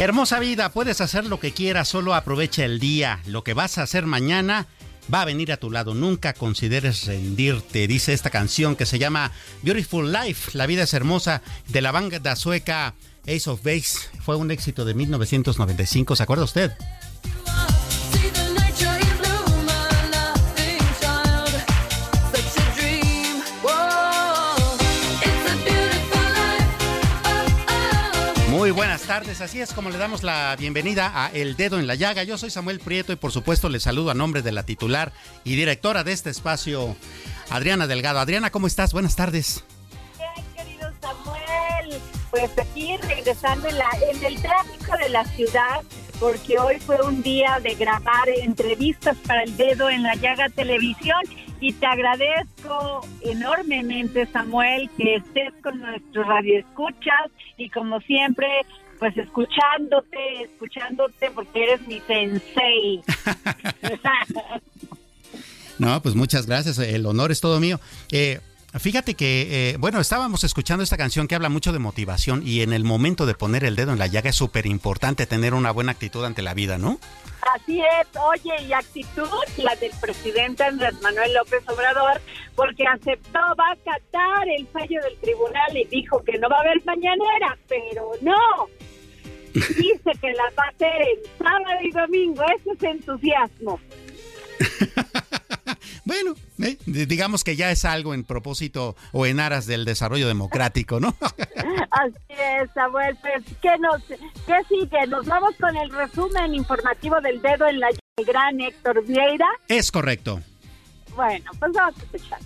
Hermosa vida, puedes hacer lo que quieras, solo aprovecha el día. Lo que vas a hacer mañana va a venir a tu lado. Nunca consideres rendirte, dice esta canción que se llama Beautiful Life, La vida es hermosa, de la banda sueca Ace of Base. Fue un éxito de 1995, ¿se acuerda usted? Tardes, así es como le damos la bienvenida a El Dedo en la Llaga. Yo soy Samuel Prieto y por supuesto le saludo a nombre de la titular y directora de este espacio, Adriana Delgado. Adriana, ¿cómo estás? Buenas tardes. Bien, querido Samuel, pues aquí regresando en, la, el tráfico de la ciudad, porque hoy fue un día de grabar entrevistas para El Dedo en la Llaga Televisión y te agradezco enormemente, Samuel, que estés con nuestros radioescuchas y como siempre, pues escuchándote, escuchándote porque eres mi sensei. no, pues muchas gracias, el honor es todo mío. Eh, Fíjate que, eh, bueno, estábamos escuchando esta canción que habla mucho de motivación y en el momento de poner el dedo en la llaga es súper importante tener una buena actitud ante la vida, ¿no? Así es, oye, y actitud la del presidente Andrés Manuel López Obrador, porque aceptó, va a acatar el fallo del tribunal y dijo que no va a haber mañanera, pero no. Dice que la va a hacer en sábado y domingo, ese es entusiasmo. bueno, eh, digamos que ya es algo en propósito o en aras del desarrollo democrático, ¿no? Así es, Samuel. Pues, ¿qué, nos, ¿Qué sigue? Nos vamos con el resumen informativo del dedo en la gran Héctor Vieira. Es correcto. Bueno, pues vamos a escuchar.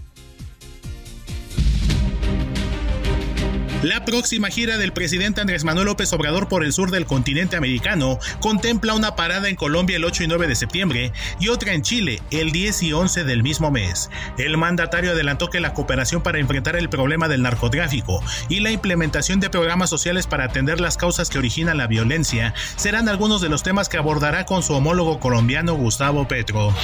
La próxima gira del presidente Andrés Manuel López Obrador por el sur del continente americano contempla una parada en Colombia el 8 y 9 de septiembre y otra en Chile el 10 y 11 del mismo mes. El mandatario adelantó que la cooperación para enfrentar el problema del narcotráfico y la implementación de programas sociales para atender las causas que originan la violencia serán algunos de los temas que abordará con su homólogo colombiano Gustavo Petro.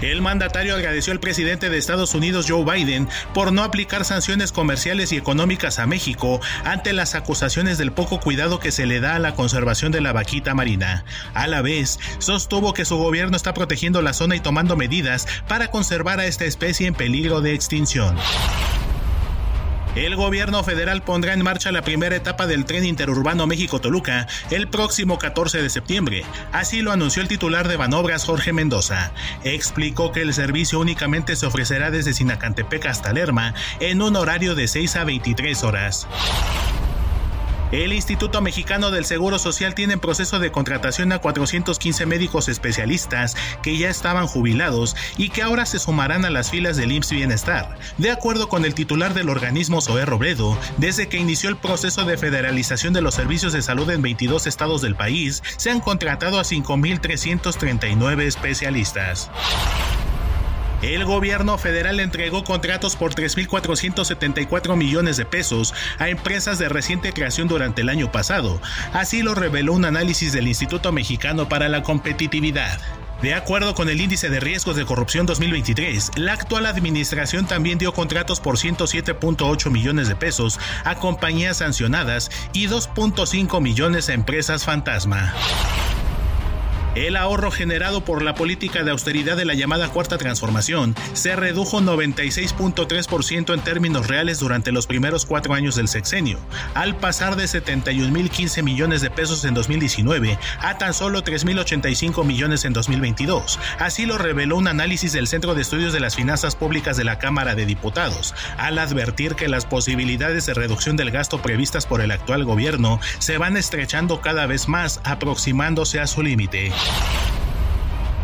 El mandatario agradeció al presidente de Estados Unidos Joe Biden por no aplicar sanciones comerciales y económicas a México ante las acusaciones del poco cuidado que se le da a la conservación de la vaquita marina. A la vez, sostuvo que su gobierno está protegiendo la zona y tomando medidas para conservar a esta especie en peligro de extinción. El gobierno federal pondrá en marcha la primera etapa del tren interurbano México-Toluca el próximo 14 de septiembre. Así lo anunció el titular de Banobras, Jorge Mendoza. Explicó que el servicio únicamente se ofrecerá desde Sinacantepec hasta Lerma en un horario de 6 a 23 horas. El Instituto Mexicano del Seguro Social tiene en proceso de contratación a 415 médicos especialistas que ya estaban jubilados y que ahora se sumarán a las filas del IMSS Bienestar. De acuerdo con el titular del organismo, Zoé Robledo, desde que inició el proceso de federalización de los servicios de salud en 22 estados del país, se han contratado a 5.339 especialistas. El gobierno federal entregó contratos por 3.474 millones de pesos a empresas de reciente creación durante el año pasado. Así lo reveló un análisis del Instituto Mexicano para la Competitividad. De acuerdo con el índice de riesgos de corrupción 2023, la actual administración también dio contratos por 107.8 millones de pesos a compañías sancionadas y 2.5 millones a empresas fantasma. El ahorro generado por la política de austeridad de la llamada Cuarta Transformación se redujo 96.3% en términos reales durante los primeros cuatro años del sexenio, al pasar de 71.015 millones de pesos en 2019 a tan solo 3.085 millones en 2022. Así lo reveló un análisis del Centro de Estudios de las Finanzas Públicas de la Cámara de Diputados, al advertir que las posibilidades de reducción del gasto previstas por el actual gobierno se van estrechando cada vez más, aproximándose a su límite.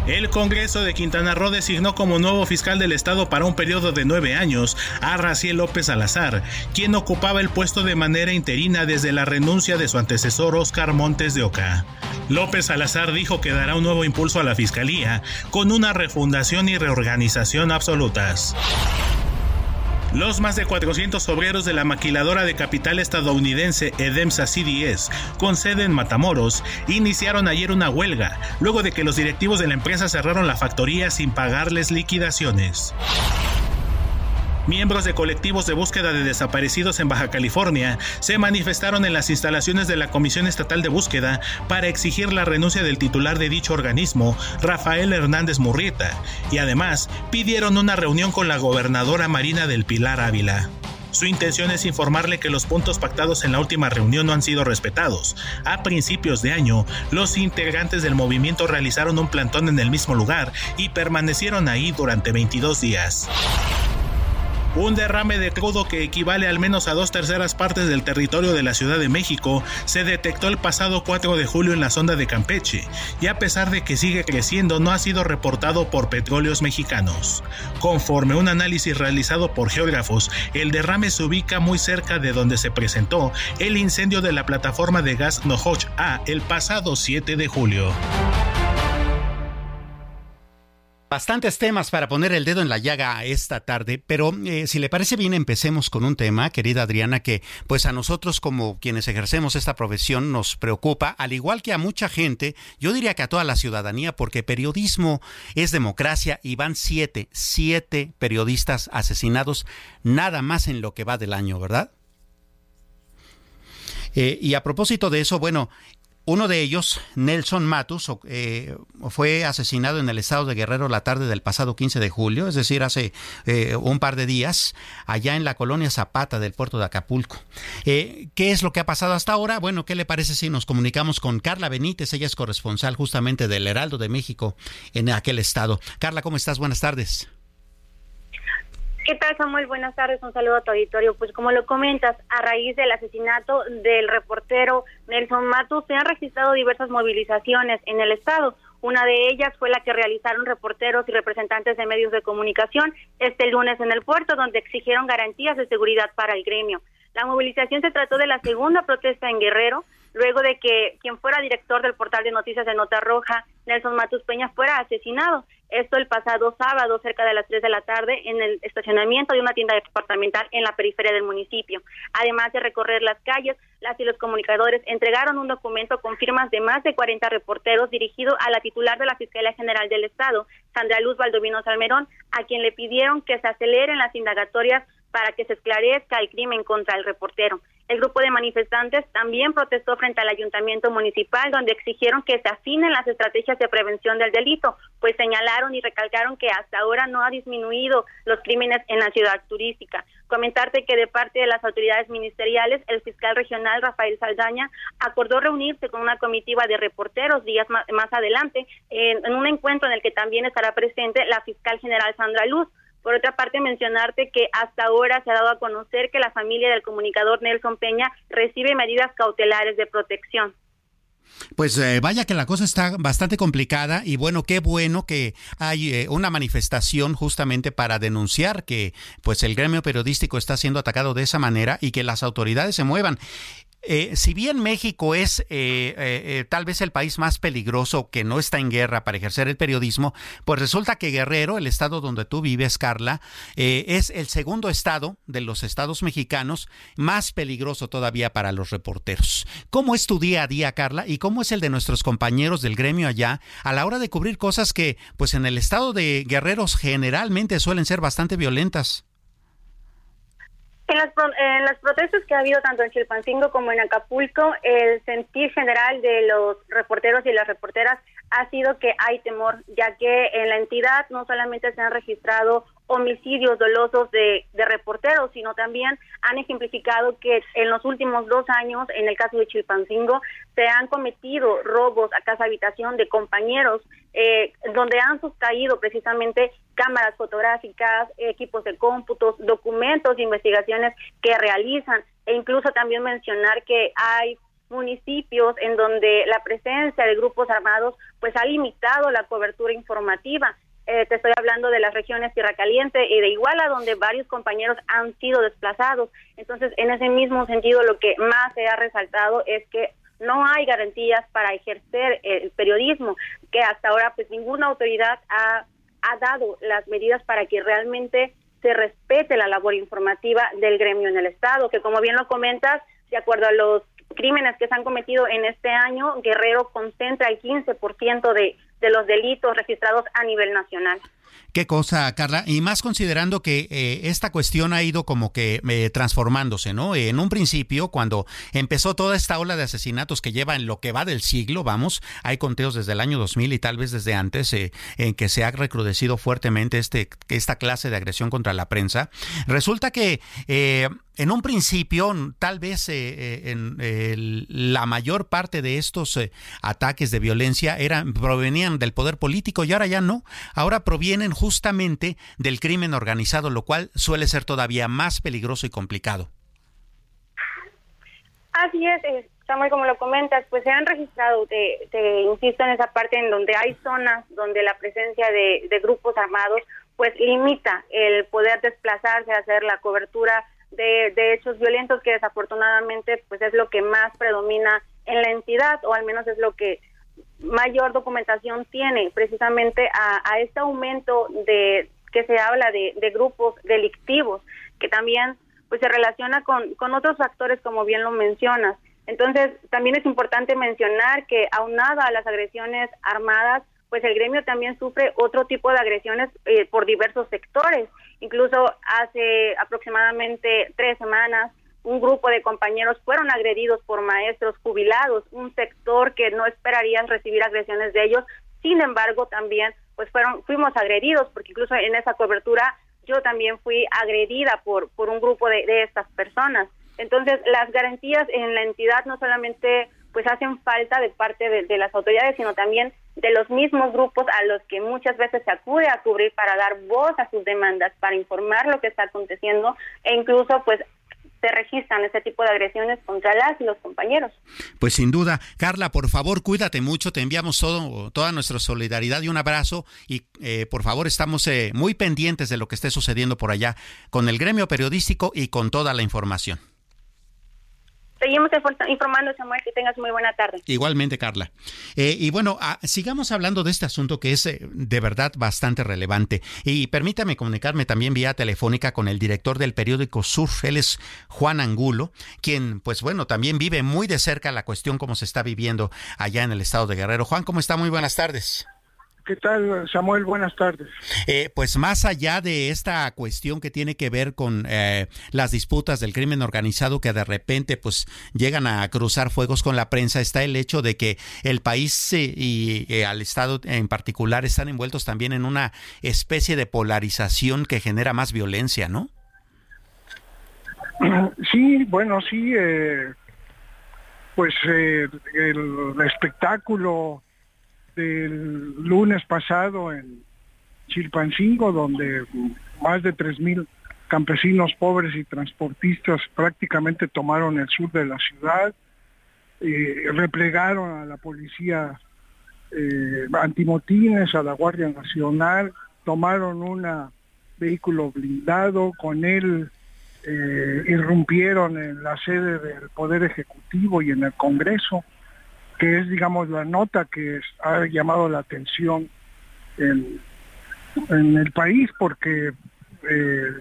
El Congreso de Quintana Roo designó como nuevo fiscal del Estado para un periodo de nueve años a Raciel López Salazar, quien ocupaba el puesto de manera interina desde la renuncia de su antecesor Oscar Montes de Oca. López Salazar dijo que dará un nuevo impulso a la fiscalía con una refundación y reorganización absolutas. Los más de 400 obreros de la maquiladora de capital estadounidense Edemsa CDS, con sede en Matamoros, iniciaron ayer una huelga, luego de que los directivos de la empresa cerraron la factoría sin pagarles liquidaciones. Miembros de colectivos de búsqueda de desaparecidos en Baja California se manifestaron en las instalaciones de la Comisión Estatal de Búsqueda para exigir la renuncia del titular de dicho organismo, Rafael Hernández Murrieta, y además pidieron una reunión con la gobernadora Marina del Pilar Ávila. Su intención es informarle que los puntos pactados en la última reunión no han sido respetados. A principios de año, los integrantes del movimiento realizaron un plantón en el mismo lugar y permanecieron ahí durante 22 días. Un derrame de crudo que equivale al menos a dos terceras partes del territorio de la Ciudad de México se detectó el pasado 4 de julio en la sonda de Campeche, y a pesar de que sigue creciendo no ha sido reportado por petróleos mexicanos. Conforme un análisis realizado por geógrafos, el derrame se ubica muy cerca de donde se presentó el incendio de la plataforma de gas Nohoch A el pasado 7 de julio. Bastantes temas para poner el dedo en la llaga esta tarde, pero eh, si le parece bien empecemos con un tema, querida Adriana, que pues a nosotros como quienes ejercemos esta profesión nos preocupa, al igual que a mucha gente, yo diría que a toda la ciudadanía, porque periodismo es democracia y van siete, siete periodistas asesinados nada más en lo que va del año, ¿verdad? Eh, y a propósito de eso, bueno, uno de ellos, Nelson Matus, eh, fue asesinado en el estado de Guerrero la tarde del pasado 15 de julio, es decir, hace eh, un par de días, allá en la colonia Zapata del puerto de Acapulco. Eh, ¿Qué es lo que ha pasado hasta ahora? Bueno, ¿qué le parece si nos comunicamos con Carla Benítez? Ella es corresponsal justamente del Heraldo de México en aquel estado. Carla, ¿cómo estás? Buenas tardes. ¿Qué tal, Samuel? Buenas tardes, un saludo a tu auditorio. Pues como lo comentas, a raíz del asesinato del reportero Nelson Matus, se han registrado diversas movilizaciones en el Estado. Una de ellas fue la que realizaron reporteros y representantes de medios de comunicación este lunes en el puerto, donde exigieron garantías de seguridad para el gremio. La movilización se trató de la segunda protesta en Guerrero, luego de que quien fuera director del portal de noticias de Nota Roja, Nelson Matus Peña, fuera asesinado. Esto el pasado sábado, cerca de las 3 de la tarde, en el estacionamiento de una tienda departamental en la periferia del municipio. Además de recorrer las calles, las y los comunicadores entregaron un documento con firmas de más de 40 reporteros dirigido a la titular de la Fiscalía General del Estado, Sandra Luz Valdovino Salmerón, a quien le pidieron que se aceleren las indagatorias para que se esclarezca el crimen contra el reportero. El grupo de manifestantes también protestó frente al ayuntamiento municipal, donde exigieron que se afinen las estrategias de prevención del delito, pues señalaron y recalcaron que hasta ahora no ha disminuido los crímenes en la ciudad turística. Comentarte que de parte de las autoridades ministeriales, el fiscal regional Rafael Saldaña acordó reunirse con una comitiva de reporteros días más, adelante en un encuentro en el que también estará presente la fiscal general Sandra Luz Por otra parte, mencionarte que hasta ahora se ha dado a conocer que la familia del comunicador Nelson Peña recibe medidas cautelares de protección. Pues eh, vaya que la cosa está bastante complicada y bueno, qué bueno que hay eh, una manifestación justamente para denunciar que pues el gremio periodístico está siendo atacado de esa manera y que las autoridades se muevan. Eh, si bien México es eh, eh, tal vez el país más peligroso que no está en guerra para ejercer el periodismo, pues resulta que Guerrero, el estado donde tú vives, Carla, es el segundo estado de los estados mexicanos más peligroso todavía para los reporteros. ¿Cómo es tu día a día, Carla? ¿Y cómo es el de nuestros compañeros del gremio allá a la hora de cubrir cosas que, pues en el estado de Guerreros generalmente suelen ser bastante violentas? En las, en las protestas que ha habido tanto en Chilpancingo como en Acapulco, el sentir general de los reporteros y las reporteras ha sido que hay temor, ya que en la entidad no solamente se han registrado homicidios dolosos de, de, reporteros, sino también han ejemplificado que en los últimos dos años, en el caso de Chilpancingo, se han cometido robos a casa habitación de compañeros, eh, donde han sustraído precisamente cámaras fotográficas, equipos de cómputos, documentos investigaciones que realizan, e incluso también mencionar que hay municipios en donde la presencia de grupos armados pues ha limitado la cobertura informativa eh, te estoy hablando de las regiones Tierra Caliente y de Iguala, donde varios compañeros han sido desplazados. Entonces, en ese mismo sentido, lo que más se ha resaltado es que no hay garantías para ejercer el periodismo, que hasta ahora pues ninguna autoridad ha, ha dado las medidas para que realmente se respete la labor informativa del gremio en el Estado, que como bien lo comentas, de acuerdo a los crímenes que se han cometido en este año, Guerrero concentra el 15% de, de los delitos registrados a nivel nacional. Qué cosa, Carla. Y más considerando que eh, esta cuestión ha ido como que eh, transformándose, ¿no? En un principio, cuando empezó toda esta ola de asesinatos que lleva en lo que va del siglo, vamos, hay conteos desde el año 2000 y tal vez desde antes, eh, en que se ha recrudecido fuertemente este, esta clase de agresión contra la prensa. Resulta que en un principio, tal vez la mayor parte de estos ataques de violencia eran provenían del poder político y ahora ya no. Ahora provienen justamente del crimen organizado, lo cual suele ser todavía más peligroso y complicado. Así es, Samuel, como lo comentas, pues se han registrado, te, insisto en esa parte en donde hay zonas donde la presencia de, grupos armados pues limita el poder desplazarse, hacer la cobertura de, de, hechos violentos que desafortunadamente pues es lo que más predomina en la entidad o al menos es lo que mayor documentación tiene precisamente a, este aumento de que se habla de, grupos delictivos, que también pues se relaciona con, con otros factores como bien lo mencionas. Entonces, también es importante mencionar que aunada a las agresiones armadas, pues el gremio también sufre otro tipo de agresiones eh, por diversos sectores. Incluso hace aproximadamente tres semanas un grupo de compañeros fueron agredidos por maestros jubilados, un sector que no esperaría recibir agresiones de ellos. Sin embargo, también pues fueron fuimos agredidos porque incluso en esa cobertura yo también fui agredida por por un grupo de, de estas personas. Entonces, las garantías en la entidad no solamente pues hacen falta de parte de, de, las autoridades, sino también de los mismos grupos a los que muchas veces se acude a cubrir para dar voz a sus demandas, para informar lo que está aconteciendo e incluso pues se registran ese tipo de agresiones contra las y los compañeros. Pues sin duda, Carla, por favor, cuídate mucho, te enviamos todo, toda nuestra solidaridad y un abrazo y eh, por favor estamos eh, muy pendientes de lo que esté sucediendo por allá con el gremio periodístico y con toda la información. Seguimos informando, Samuel, que tengas muy buena tarde. Igualmente, Carla. Eh, y bueno, ah, sigamos hablando de este asunto que es eh, de verdad bastante relevante. Y permítame comunicarme también vía telefónica con el director del periódico Sur, él es Juan Angulo, quien, pues bueno, también vive muy de cerca la cuestión como se está viviendo allá en el estado de Guerrero. Juan, ¿cómo está? Muy buenas tardes. ¿Qué tal, Samuel? Buenas tardes. Eh, pues más allá de esta cuestión que tiene que ver con eh, las disputas del crimen organizado que de repente pues llegan a cruzar fuegos con la prensa, está el hecho de que el país eh, y al Estado en particular están envueltos también en una especie de polarización que genera más violencia, ¿no? Sí, bueno, sí. pues el espectáculo del lunes pasado en Chilpancingo, donde más de 3.000 campesinos pobres y transportistas prácticamente tomaron el sur de la ciudad, eh, replegaron a la policía eh, antimotines, a la Guardia Nacional, tomaron un vehículo blindado, con él eh, irrumpieron en la sede del Poder Ejecutivo y en el Congreso, que es, digamos, la nota que ha llamado la atención en, el país, porque eh,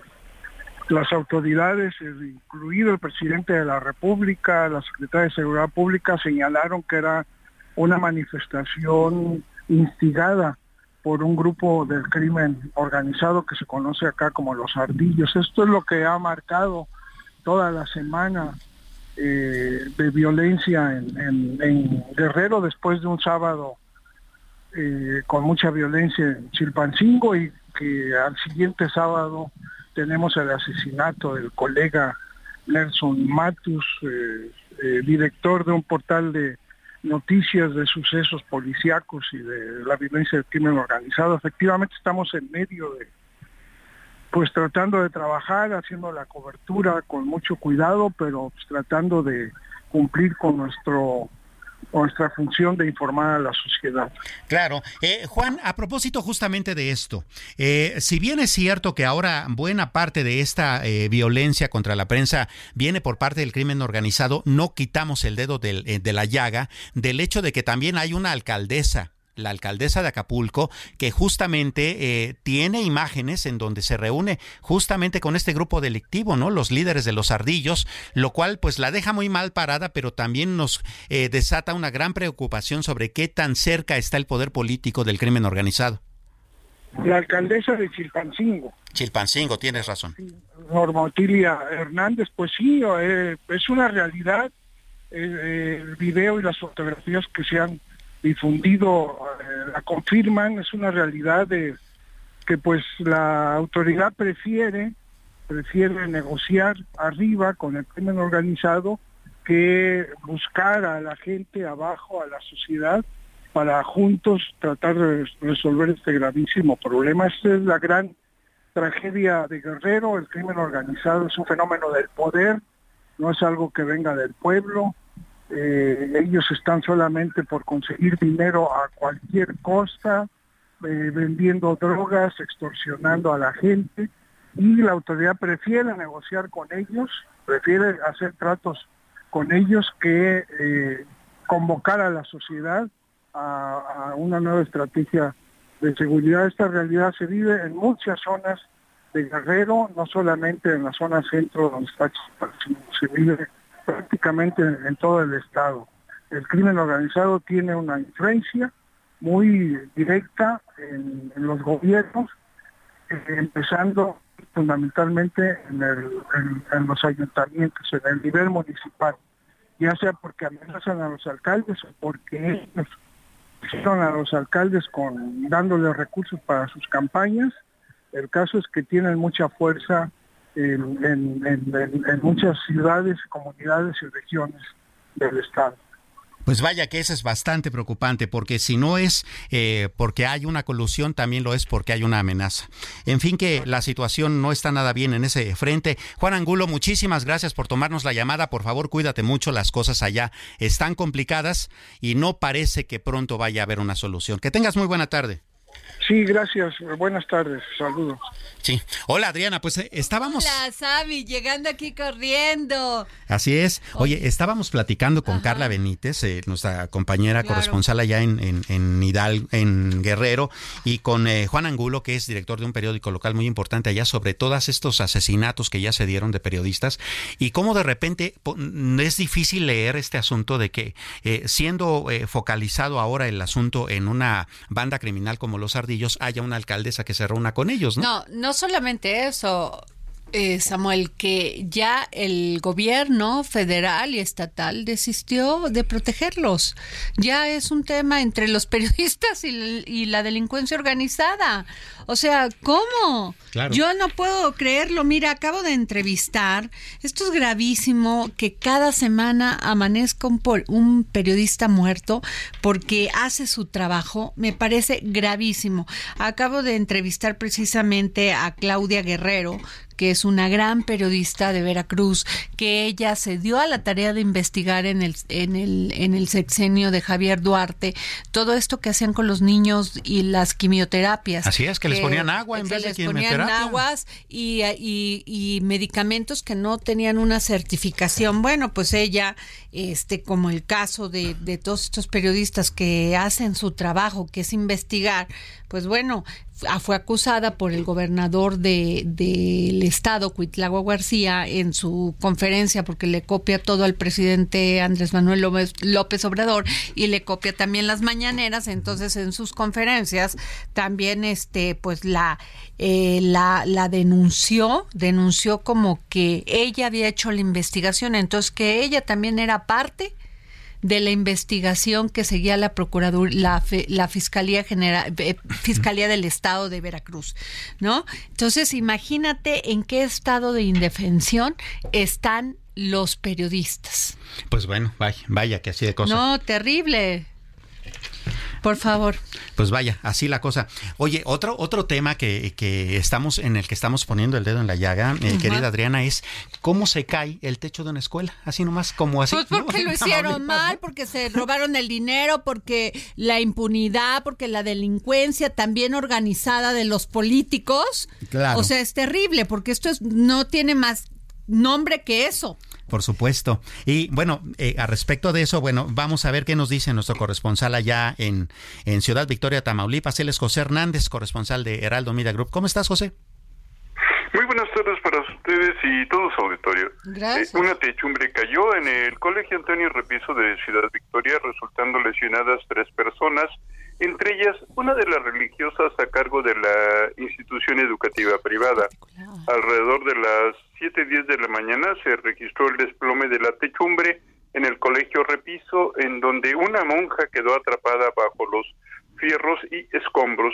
las autoridades, incluido el presidente de la República, la secretaria de Seguridad Pública, señalaron que era una manifestación instigada por un grupo del crimen organizado que se conoce acá como los ardillos. Esto es lo que ha marcado toda la semana eh, de violencia en, Guerrero después de un sábado eh, con mucha violencia en Chilpancingo y que al siguiente sábado tenemos el asesinato del colega Nelson Matus, eh, director de un portal de noticias de sucesos policíacos y de la violencia del crimen organizado. Efectivamente estamos en medio de, pues tratando de trabajar, haciendo la cobertura con mucho cuidado, pero pues, tratando de cumplir con nuestro nuestra función de informar a la sociedad. Claro. Eh, Juan, a propósito justamente de esto, eh, si bien es cierto que ahora buena parte de esta eh, violencia contra la prensa viene por parte del crimen organizado, no quitamos el dedo de la llaga del hecho de que también hay una alcaldesa la alcaldesa de Acapulco, que justamente eh, tiene imágenes en donde se reúne justamente con este grupo delictivo, ¿no? Los líderes de los ardillos, lo cual pues la deja muy mal parada, pero también nos eh, desata una gran preocupación sobre qué tan cerca está el poder político del crimen organizado. La alcaldesa de Chilpancingo. Chilpancingo, tienes razón. Norma Hernández, pues sí, eh, es una realidad. el video y las fotografías que se han difundido eh, la confirman, es una realidad de que pues la autoridad prefiere prefiere negociar arriba con el crimen organizado que buscar a la gente abajo, a la sociedad, para juntos tratar de resolver este gravísimo problema. Esta es la gran tragedia de Guerrero, el crimen organizado es un fenómeno del poder, no es algo que venga del pueblo, eh, ellos están solamente por conseguir dinero a cualquier costa, eh, vendiendo drogas, extorsionando a la gente, y la autoridad prefiere negociar con ellos, prefiere hacer tratos con ellos que eh, convocar a la sociedad a, una nueva estrategia de seguridad. Esta realidad se vive en muchas zonas de Guerrero, no solamente en la zona centro donde está sino se vive prácticamente en todo el Estado. El crimen organizado tiene una influencia muy directa en, los gobiernos, eh, empezando fundamentalmente en, los ayuntamientos, en el nivel municipal, ya sea porque amenazan a los alcaldes o porque ellos hicieron a los alcaldes con dándoles recursos para sus campañas. El caso es que tienen mucha fuerza en, muchas ciudades, comunidades y regiones del Estado. Pues vaya que eso es bastante preocupante, porque si no es eh, porque hay una colusión, también lo es porque hay una amenaza. En fin, que la situación no está nada bien en ese frente. Juan Angulo, muchísimas gracias por tomarnos la llamada. Por favor, cuídate mucho, las cosas allá están complicadas y no parece que pronto vaya a haber una solución. Que tengas muy buena tarde. Sí, gracias. Buenas tardes. Saludos. Sí. Hola, Adriana. Pues eh, estábamos. Hola, Sabi, llegando aquí corriendo. Así es. Oye, estábamos platicando con Carla Benítez, eh, nuestra compañera corresponsal allá en, en, en, en Guerrero, y con eh, Juan Angulo, que es director de un periódico local muy importante allá, sobre todos estos asesinatos que ya se dieron de periodistas, y cómo de repente es difícil leer este asunto de que, siendo focalizado ahora el asunto en una banda criminal como los Ardillos, haya una alcaldesa que se reúna con ellos, ¿no? No, no solamente eso. Eh, Samuel, que ya el gobierno federal y estatal desistió de protegerlos. Ya es un tema entre los periodistas y, la delincuencia organizada. O sea, ¿cómo? Yo no puedo creerlo. Mira, acabo de entrevistar. Esto es gravísimo que cada semana amanezca un, un periodista muerto porque hace su trabajo. Me parece gravísimo. Acabo de entrevistar precisamente a Claudia Guerrero, que es una gran periodista de Veracruz, que ella se dio a la tarea de investigar en el, en el, en el sexenio de Javier Duarte todo esto que hacían con los niños y las quimioterapias. Así es, que, les ponían agua en vez de les ponían aguas y, y, y medicamentos que no tenían una certificación. Bueno, pues ella, este, como el caso de, de todos estos periodistas que hacen su trabajo, que es investigar, pues bueno, fue acusada por el gobernador del de, estado, Cuitlagua García, en su conferencia, porque le copia todo al presidente Andrés Manuel López, Obrador y le copia también las mañaneras. Entonces, en sus conferencias también, este, pues la, eh, la, la denunció, denunció como que ella había hecho la investigación, entonces que ella también era parte de la investigación que seguía la Procuraduría, la, Fiscalía General, eh, Fiscalía del Estado de Veracruz, ¿no? Entonces, imagínate en qué estado de indefensión están los periodistas. Pues bueno, vaya, vaya que así de cosas. No, terrible. Por favor. Pues vaya, así la cosa. Oye, otro, otro tema que, que estamos, en el que estamos poniendo el dedo en la llaga, eh, querida Adriana, es cómo se cae el techo de una escuela. Así nomás, como así. Pues porque lo hicieron mal, porque se robaron el dinero, porque la impunidad, porque la delincuencia también organizada de los políticos. Claro. O sea, es terrible, porque esto es, no tiene más nombre que eso. Por supuesto. Y bueno, eh, a respecto de eso, bueno, vamos a ver qué nos dice nuestro corresponsal allá en, en Ciudad Victoria, Tamaulipas. Él es José Hernández, corresponsal de Heraldo Media Group. ¿Cómo estás, José? Muy buenas tardes para ustedes y todo su auditorio. Gracias. Eh, una techumbre cayó en el Colegio Antonio Repiso de Ciudad Victoria, resultando lesionadas tres personas entre ellas una de las religiosas a cargo de la institución educativa privada. Alrededor de las 7.10 de la mañana se registró el desplome de la techumbre en el colegio Repiso, en donde una monja quedó atrapada bajo los fierros y escombros.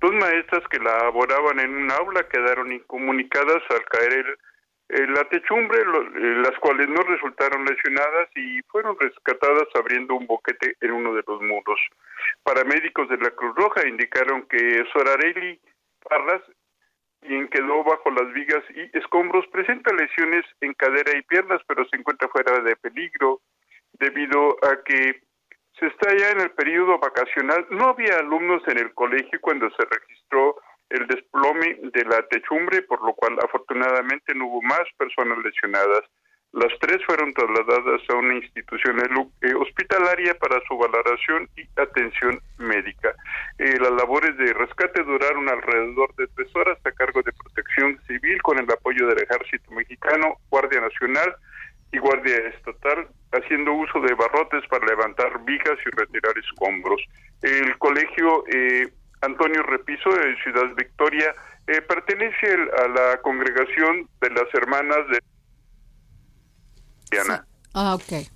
Dos maestras que laboraban en un aula quedaron incomunicadas al caer el eh, la techumbre, eh, las cuales no resultaron lesionadas y fueron rescatadas abriendo un boquete en uno de los muros. Paramédicos de la Cruz Roja indicaron que Sorarelli Parras, quien quedó bajo las vigas y escombros, presenta lesiones en cadera y piernas, pero se encuentra fuera de peligro debido a que se está ya en el periodo vacacional. No había alumnos en el colegio cuando se registró el desplome de la techumbre, por lo cual afortunadamente no hubo más personas lesionadas. Las tres fueron trasladadas a una institución eh, hospitalaria para su valoración y atención médica. Eh, las labores de rescate duraron alrededor de tres horas a cargo de Protección Civil con el apoyo del Ejército Mexicano, Guardia Nacional y Guardia Estatal, haciendo uso de barrotes para levantar vigas y retirar escombros. El colegio eh, Antonio Repiso de Ciudad Victoria, eh, pertenece a la congregación de las hermanas de Diana. Ah, ok.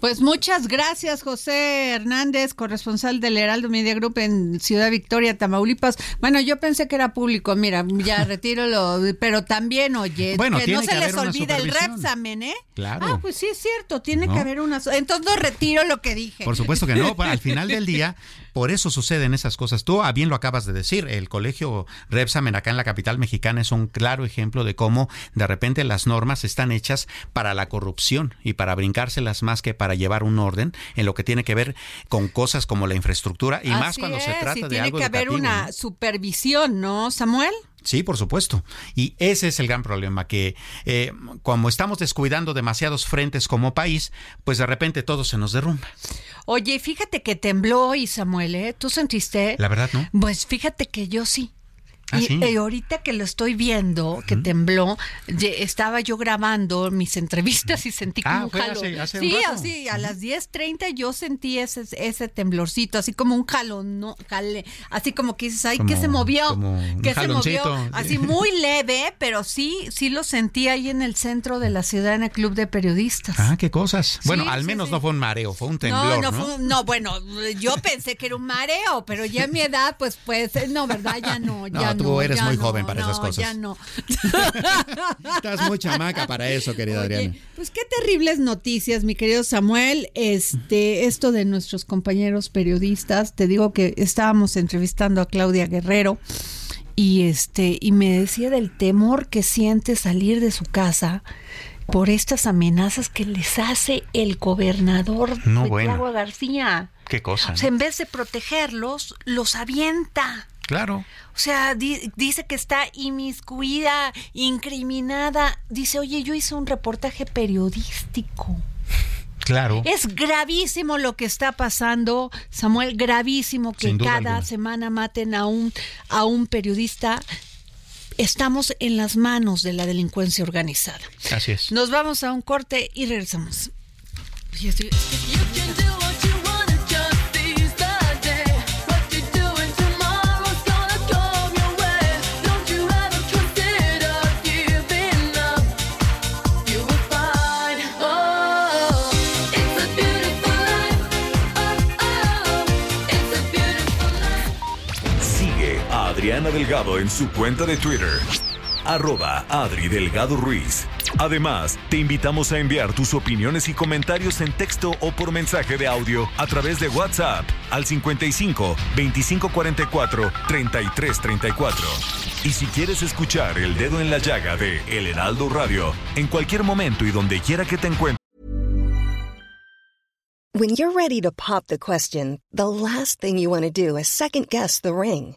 Pues muchas gracias, José Hernández, corresponsal del Heraldo Media Group en Ciudad Victoria, Tamaulipas. Bueno, yo pensé que era público, mira, ya retiro lo, pero también, oye, que no se les olvide el Repsamen, ¿eh? Claro. Ah, pues sí es cierto, tiene que haber una. Entonces no retiro lo que dije. Por supuesto que no, al final del día, por eso suceden esas cosas. Tú a bien lo acabas de decir, el colegio Repsamen acá en la capital mexicana es un claro ejemplo de cómo de repente las normas están hechas para la corrupción y para brincárselas más que para llevar un orden en lo que tiene que ver con cosas como la infraestructura y más cuando se trata de algo Tiene que haber una supervisión, ¿no, Samuel? Sí, por supuesto. Y ese es el gran problema, que eh, como estamos descuidando demasiados frentes como país, pues de repente todo se nos derrumba. Oye, fíjate que tembló hoy, Samuel, ¿eh? ¿Tú sentiste? La verdad, ¿no? Pues fíjate que yo sí. Ah, y, sí. y ahorita que lo estoy viendo, que tembló, estaba yo grabando mis entrevistas y sentí como Ah, un fue jalón. hace- hace un sí, así, a las 10.30 yo sentí ese, ese temblorcito, así como un jalón, no, jale, así como que dices, ay, que Como- se movió, como un que se movió, así muy leve, pero sí, sí lo sentí ahí en el centro de la ciudad, en el club de periodistas. Ah, qué cosas. Bueno, Sí, al menos sí. no fue un mareo, fue un temblor, no, ¿no? no, fue un- no, bueno, yo pensé que era un mareo, pero ya a mi edad, pues, pues, no, ¿verdad? Ya no, No, ya tú no. eres muy no, joven para no, esas cosas. Ya no. Estás muy chamaca para eso, querida Oye, Adriana. pues qué terribles noticias, mi querido Samuel. Este, esto de nuestros compañeros periodistas, te digo que estábamos entrevistando a Claudia Guerrero y este, y me decía del temor que siente salir de su casa por estas amenazas que les hace el gobernador No, de bueno. Cuauhtémoc García. Qué cosa. O sea, en vez de protegerlos, los avienta. Claro. O sea, di- dice que está inmiscuida, incriminada. Dice, oye, yo hice un reportaje periodístico. Claro. Es gravísimo lo que está pasando, Samuel, gravísimo que cada alguna. semana maten a un, a un periodista. Estamos en las manos de la delincuencia organizada. Así es. Nos vamos a un corte y regresamos. Adriana Delgado en su cuenta de Twitter. Arroba Adri Delgado Ruiz. Además, te invitamos a enviar tus opiniones y comentarios en texto o por mensaje de audio a través de WhatsApp al 55 2544 3334. Y si quieres escuchar El Dedo en la Llaga de El Heraldo Radio, en cualquier momento y donde quiera que te encuentres, When you're ready to pop the question, the last thing you want to do is second guess the ring.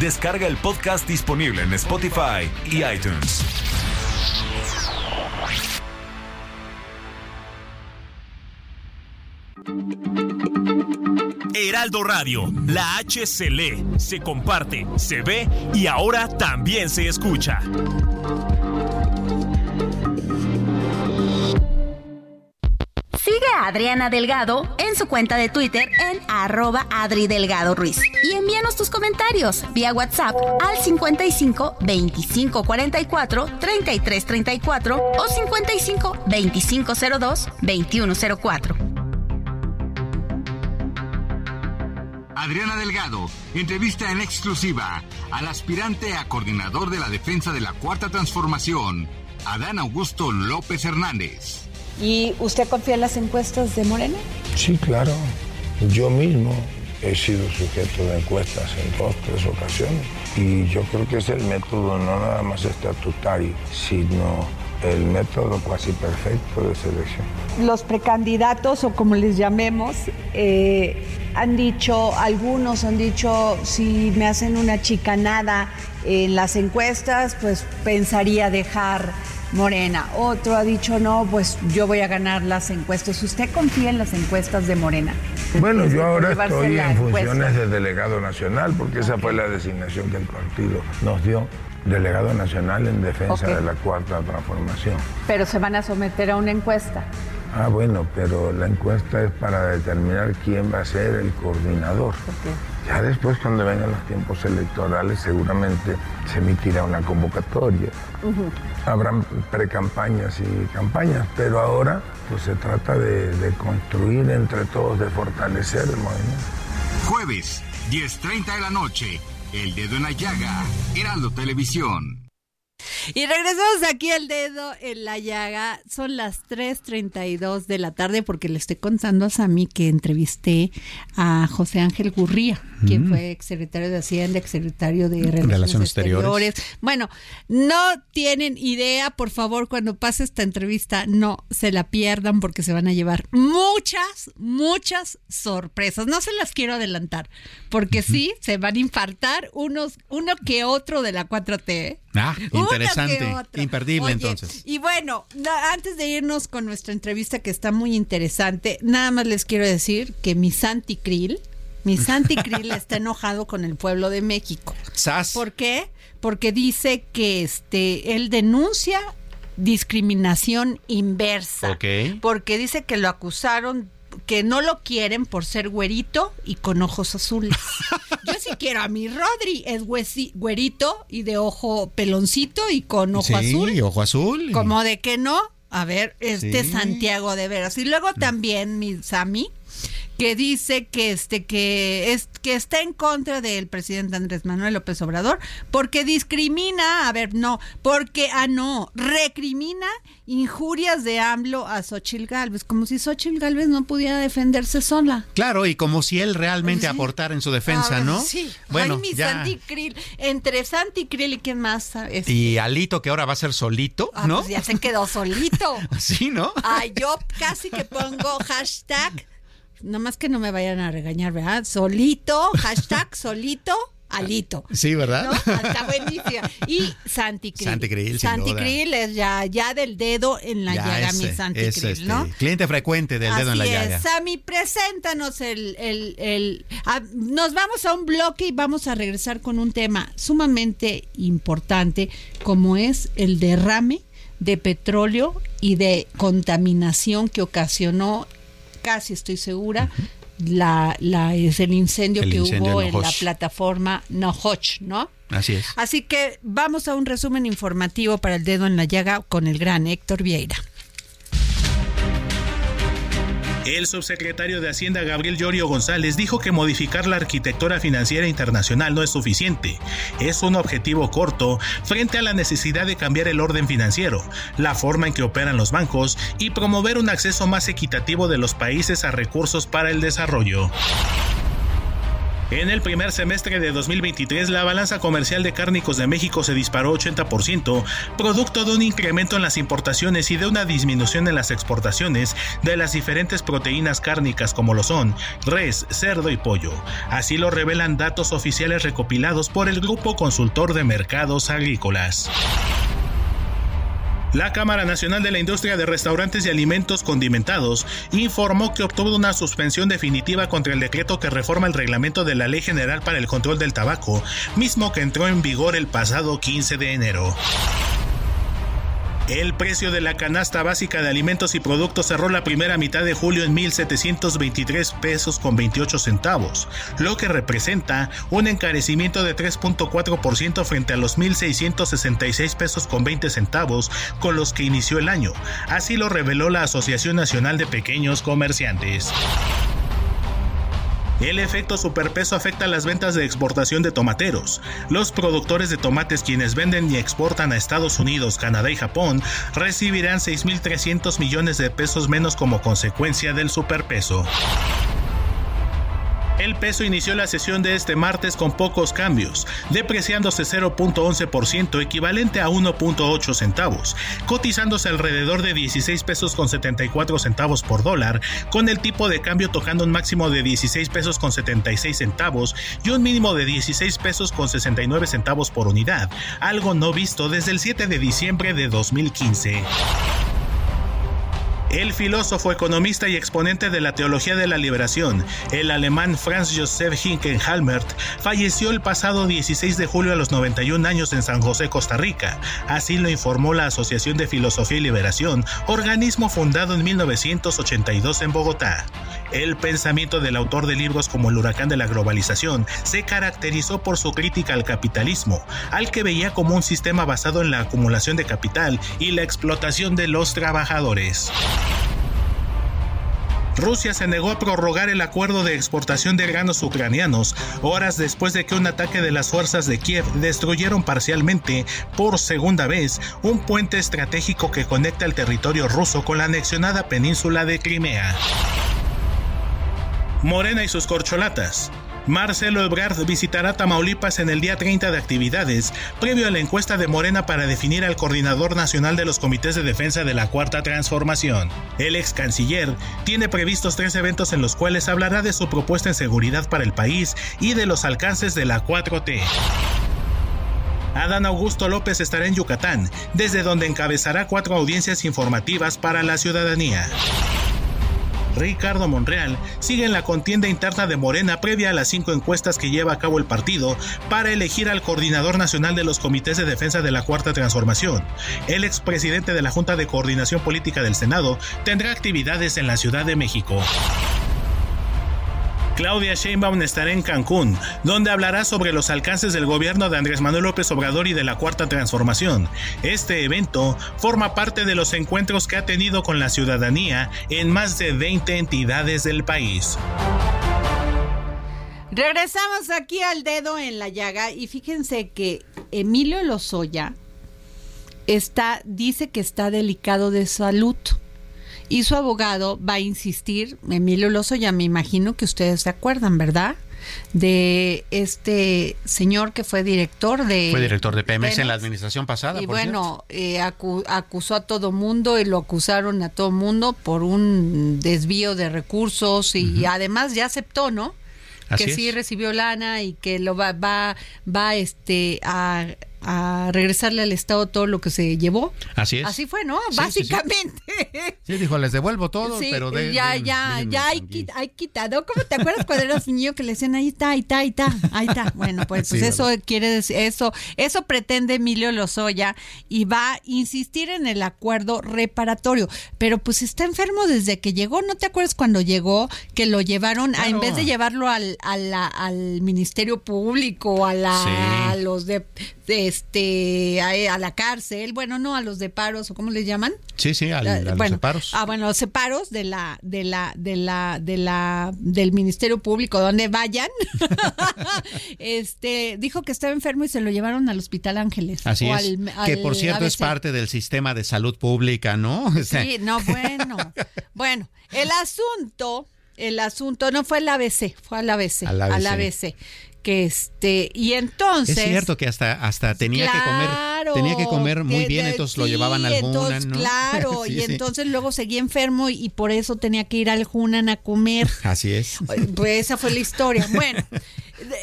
Descarga el podcast disponible en Spotify y iTunes. Heraldo Radio, la H se lee, se comparte, se ve y ahora también se escucha. Sigue a Adriana Delgado en su cuenta de Twitter en arroba Adri Delgado Ruiz. Y envíanos tus comentarios vía WhatsApp al 55 25 44 33 34 o 55 25 02 21 04. Adriana Delgado entrevista en exclusiva al aspirante a coordinador de la defensa de la Cuarta Transformación, Adán Augusto López Hernández. ¿Y usted confía en las encuestas de Morena? Sí, claro. Yo mismo he sido sujeto de encuestas en dos, tres ocasiones. Y yo creo que es el método no nada más estatutario, sino el método casi perfecto de selección. Los precandidatos, o como les llamemos, eh, han dicho, algunos han dicho, si me hacen una chicanada en las encuestas, pues pensaría dejar Morena. Otro ha dicho, no, pues yo voy a ganar las encuestas. ¿Usted confía en las encuestas de Morena? Bueno, yo ahora estoy en encuesta. funciones de delegado nacional, porque esa fue la designación que el partido nos dio. Delegado nacional en defensa de la cuarta transformación. Pero se van a someter a una encuesta. Ah, bueno, pero la encuesta es para determinar quién va a ser el coordinador. Ya después, cuando vengan los tiempos electorales, seguramente se emitirá una convocatoria. Habrán precampañas y campañas, pero ahora pues se trata de, de construir entre todos, de fortalecer el movimiento. Jueves, 10.30 de la noche. El dedo en la llaga. Heraldo Televisión. Y regresamos aquí al dedo en la llaga. Son las 3.32 de la tarde porque le estoy contando a Sami que entrevisté a José Ángel Gurría, quien Mm. fue exsecretario de Hacienda, exsecretario de Relaciones, Relaciones exteriores. Exteriores. Bueno, no tienen idea, por favor, cuando pase esta entrevista, no se la pierdan porque se van a llevar muchas, muchas sorpresas. No se las quiero adelantar, porque sí, se van a infartar unos, uno que otro de la 4T. ¿eh? Ah, interesante. Imperdible Oye, entonces. Y bueno, antes de irnos con nuestra entrevista que está muy interesante, nada más les quiero decir que mi Santi Krill, mi Santi Krill está enojado con el pueblo de México. Sas. ¿Por qué? Porque dice que este él denuncia discriminación inversa. Ok. Porque dice que lo acusaron que no lo quieren por ser güerito y con ojos azules. Yo sí quiero a mi Rodri, es güerito y de ojo peloncito y con ojo sí, azul. ojo azul. Como de que no. A ver, este Sí. Santiago de veras. Y luego también mi Sami, que dice que este que es que está en contra del presidente Andrés Manuel López Obrador porque discrimina, a ver, no, porque ah no, recrimina injurias de AMLO a Xochil Gálvez, como si Xochil Gálvez no pudiera defenderse sola. Claro, y como si él realmente Sí. aportara en su defensa, Ah, ¿no? Sí. Bueno, Ay, mi ya. Santi Krill, entre Santi Krill y quién más, Este, Y Alito, que ahora va a ser solito, ah, ¿no? pues ya se quedó solito. Sí, ¿no? Ay, yo casi que pongo hashtag, nomás que no me vayan a regañar, ¿verdad? Solito, hashtag solito, alito. Sí, ¿verdad? ¿No? Ah, Está buenísima. Y Santi Krill. Santi Krill, Santi es ya, ya del dedo en la Ya llaga, es, mi Santi es, Krill, este, ¿no? Cliente frecuente del dedo en la Así llaga. es. Sammy, preséntanos el... el, el- nos vamos a un bloque y vamos a regresar con un tema sumamente importante como es el derrame de petróleo y de contaminación que ocasionó, casi estoy segura, la, la, es el incendio El que incendio hubo en en la plataforma Nohoch, ¿no? Así es. Así que vamos a un resumen informativo para el dedo en la llaga con el gran Héctor Vieira. El subsecretario de Hacienda Gabriel Llorio González dijo que modificar la arquitectura financiera internacional no es suficiente. Es un objetivo corto frente a la necesidad de cambiar el orden financiero, la forma en que operan los bancos y promover un acceso más equitativo de los países a recursos para el desarrollo. En el primer semestre de 2023, la balanza comercial de cárnicos de México se disparó 80%, producto de un incremento en las importaciones y de una disminución en las exportaciones de las diferentes proteínas cárnicas como lo son res, cerdo y pollo. Así lo revelan datos oficiales recopilados por el Grupo Consultor de Mercados Agrícolas. La Cámara Nacional de la Industria de Restaurantes y Alimentos Condimentados informó que obtuvo una suspensión definitiva contra el decreto que reforma el reglamento de la Ley General para el Control del Tabaco, mismo que entró en vigor el pasado 15 de enero. El precio de la canasta básica de alimentos y productos cerró la primera mitad de julio en 1.723 pesos con 28 centavos, lo que representa un encarecimiento de 3.4% frente a los 1.666 pesos con 20 centavos con los que inició el año. Así lo reveló la Asociación Nacional de Pequeños Comerciantes. El efecto superpeso afecta las ventas de exportación de tomateros. Los productores de tomates quienes venden y exportan a Estados Unidos, Canadá y Japón recibirán 6.300 millones de pesos menos como consecuencia del superpeso. El peso inició la sesión de este martes con pocos cambios, depreciándose 0.11% equivalente a 1.8 centavos, cotizándose alrededor de 16 pesos con 74 centavos por dólar, con el tipo de cambio tocando un máximo de 16 pesos con 76 centavos y un mínimo de 16 pesos con 69 centavos por unidad, algo no visto desde el 7 de diciembre de 2015. El filósofo, economista y exponente de la teología de la liberación, el alemán Franz Josef Hinkenhalmert, falleció el pasado 16 de julio a los 91 años en San José, Costa Rica. Así lo informó la Asociación de Filosofía y Liberación, organismo fundado en 1982 en Bogotá. El pensamiento del autor de libros como El huracán de la globalización se caracterizó por su crítica al capitalismo, al que veía como un sistema basado en la acumulación de capital y la explotación de los trabajadores. Rusia se negó a prorrogar el acuerdo de exportación de granos ucranianos horas después de que un ataque de las fuerzas de Kiev destruyeron parcialmente, por segunda vez, un puente estratégico que conecta el territorio ruso con la anexionada península de Crimea. Morena y sus corcholatas. Marcelo Ebrard visitará Tamaulipas en el día 30 de actividades, previo a la encuesta de Morena para definir al coordinador nacional de los comités de defensa de la Cuarta Transformación. El ex canciller tiene previstos tres eventos en los cuales hablará de su propuesta en seguridad para el país y de los alcances de la 4T. Adán Augusto López estará en Yucatán, desde donde encabezará cuatro audiencias informativas para la ciudadanía. Ricardo Monreal sigue en la contienda interna de Morena previa a las cinco encuestas que lleva a cabo el partido para elegir al coordinador nacional de los comités de defensa de la Cuarta Transformación. El expresidente de la Junta de Coordinación Política del Senado tendrá actividades en la Ciudad de México. Claudia Sheinbaum estará en Cancún, donde hablará sobre los alcances del gobierno de Andrés Manuel López Obrador y de la Cuarta Transformación. Este evento forma parte de los encuentros que ha tenido con la ciudadanía en más de 20 entidades del país. Regresamos aquí al dedo en la llaga y fíjense que Emilio Lozoya está, dice que está delicado de salud y su abogado va a insistir, Emilio Lozoya, me imagino que ustedes se acuerdan, ¿verdad? de este señor que fue director de... Fue director de Pemex, en la administración pasada. Y bueno, eh, acusó a todo mundo y lo acusaron a todo mundo por un desvío de recursos y además ya aceptó, ¿no? que sí recibió lana y que lo va va va este a a regresarle al Estado todo lo que se llevó. Así es. Así fue, ¿no? Básicamente. Sí, dijo, les devuelvo todo, pero de, ya, ya, ya hay, quitado. ¿Cómo te acuerdas cuando eras niño que le decían ahí está, ahí está, ahí está, ahí está? Bueno, pues, pues eso quiere decir, eso, eso pretende Emilio Lozoya y va a insistir en el acuerdo reparatorio. Pero pues está enfermo desde que llegó. ¿No te acuerdas cuando llegó que lo llevaron, a, en vez de llevarlo al, al Ministerio Público, a, la, a los de este a, la cárcel, bueno, no a los de paros o cómo les llaman. Sí, sí, a, los separos. Ah, bueno, los separos de la de la de la de la del Ministerio Público donde vayan. este dijo que estaba enfermo y se lo llevaron al Hospital Ángeles. Así es. que por cierto es parte del sistema de salud pública, ¿no? Sí, no, bueno. bueno, el asunto el asunto no fue el ABC, fue al ABC, al ABC. Al ABC que este y entonces es cierto que hasta hasta tenía que comer tenía que comer muy bien entonces lo llevaban al Hunan ¿no? claro y entonces luego seguía enfermo y, por eso tenía que ir al Hunan a comer. Así es. Pues esa fue la historia. Bueno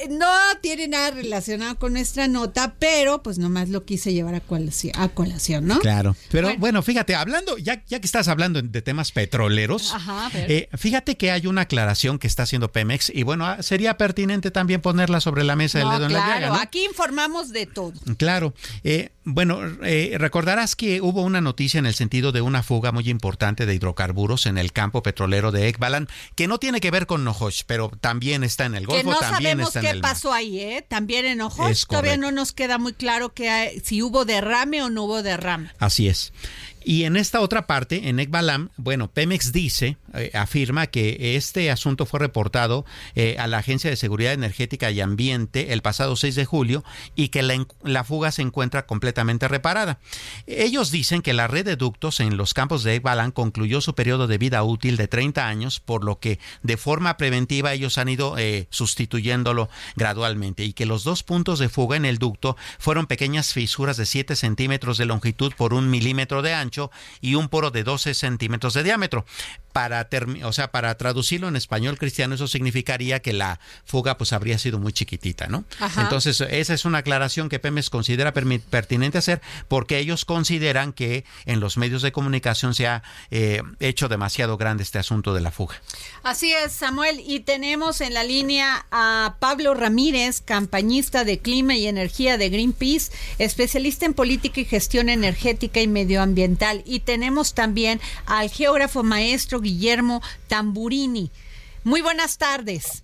no tiene nada relacionado con nuestra nota, pero pues nomás lo quise llevar a colación, a colación ¿no? Claro. Pero bueno. fíjate, hablando, ya, ya que estás hablando de temas petroleros, eh, fíjate que hay una aclaración que está haciendo Pemex y bueno, ah, sería pertinente también ponerla sobre la mesa del dedo en la llaga. Claro, aquí informamos de todo. Claro. Eh, bueno, eh, recordarás que hubo una noticia en el sentido de una fuga muy importante de hidrocarburos en el campo petrolero de Ekbalan, que no tiene que ver con Nohosh, pero también está en el Golfo, que no también sabemos qué pasó ahí, ¿eh? También en Nohosh todavía no nos queda muy claro que si hubo derrame o no hubo derrame. Así es. Y en esta otra parte, en Ekbalam, bueno, Pemex dice, eh, afirma que este asunto fue reportado eh, a la Agencia de Seguridad Energética y Ambiente el pasado 6 de julio y que la, fuga se encuentra completamente reparada. Ellos dicen que la red de ductos en los campos de Ekbalam concluyó su periodo de vida útil de 30 años, por lo que de forma preventiva ellos han ido eh, sustituyéndolo gradualmente y que los dos puntos de fuga en el ducto fueron pequeñas fisuras de 7 centímetros de longitud por un milímetro de ancho y un poro de 12 centímetros de diámetro. Para, o sea, para traducirlo en español cristiano, eso significaría que la fuga pues habría sido muy chiquitita, ¿no? Entonces, esa es una aclaración que Pemex considera pertinente hacer porque ellos consideran que en los medios de comunicación se ha eh, hecho demasiado grande este asunto de la fuga. Así es, Samuel. Y tenemos en la línea a Pablo Ramírez, campañista de clima y energía de Greenpeace, especialista en política y gestión energética y medioambiental. Y tenemos también al geógrafo maestro Guillermo Tamburini. Muy buenas tardes.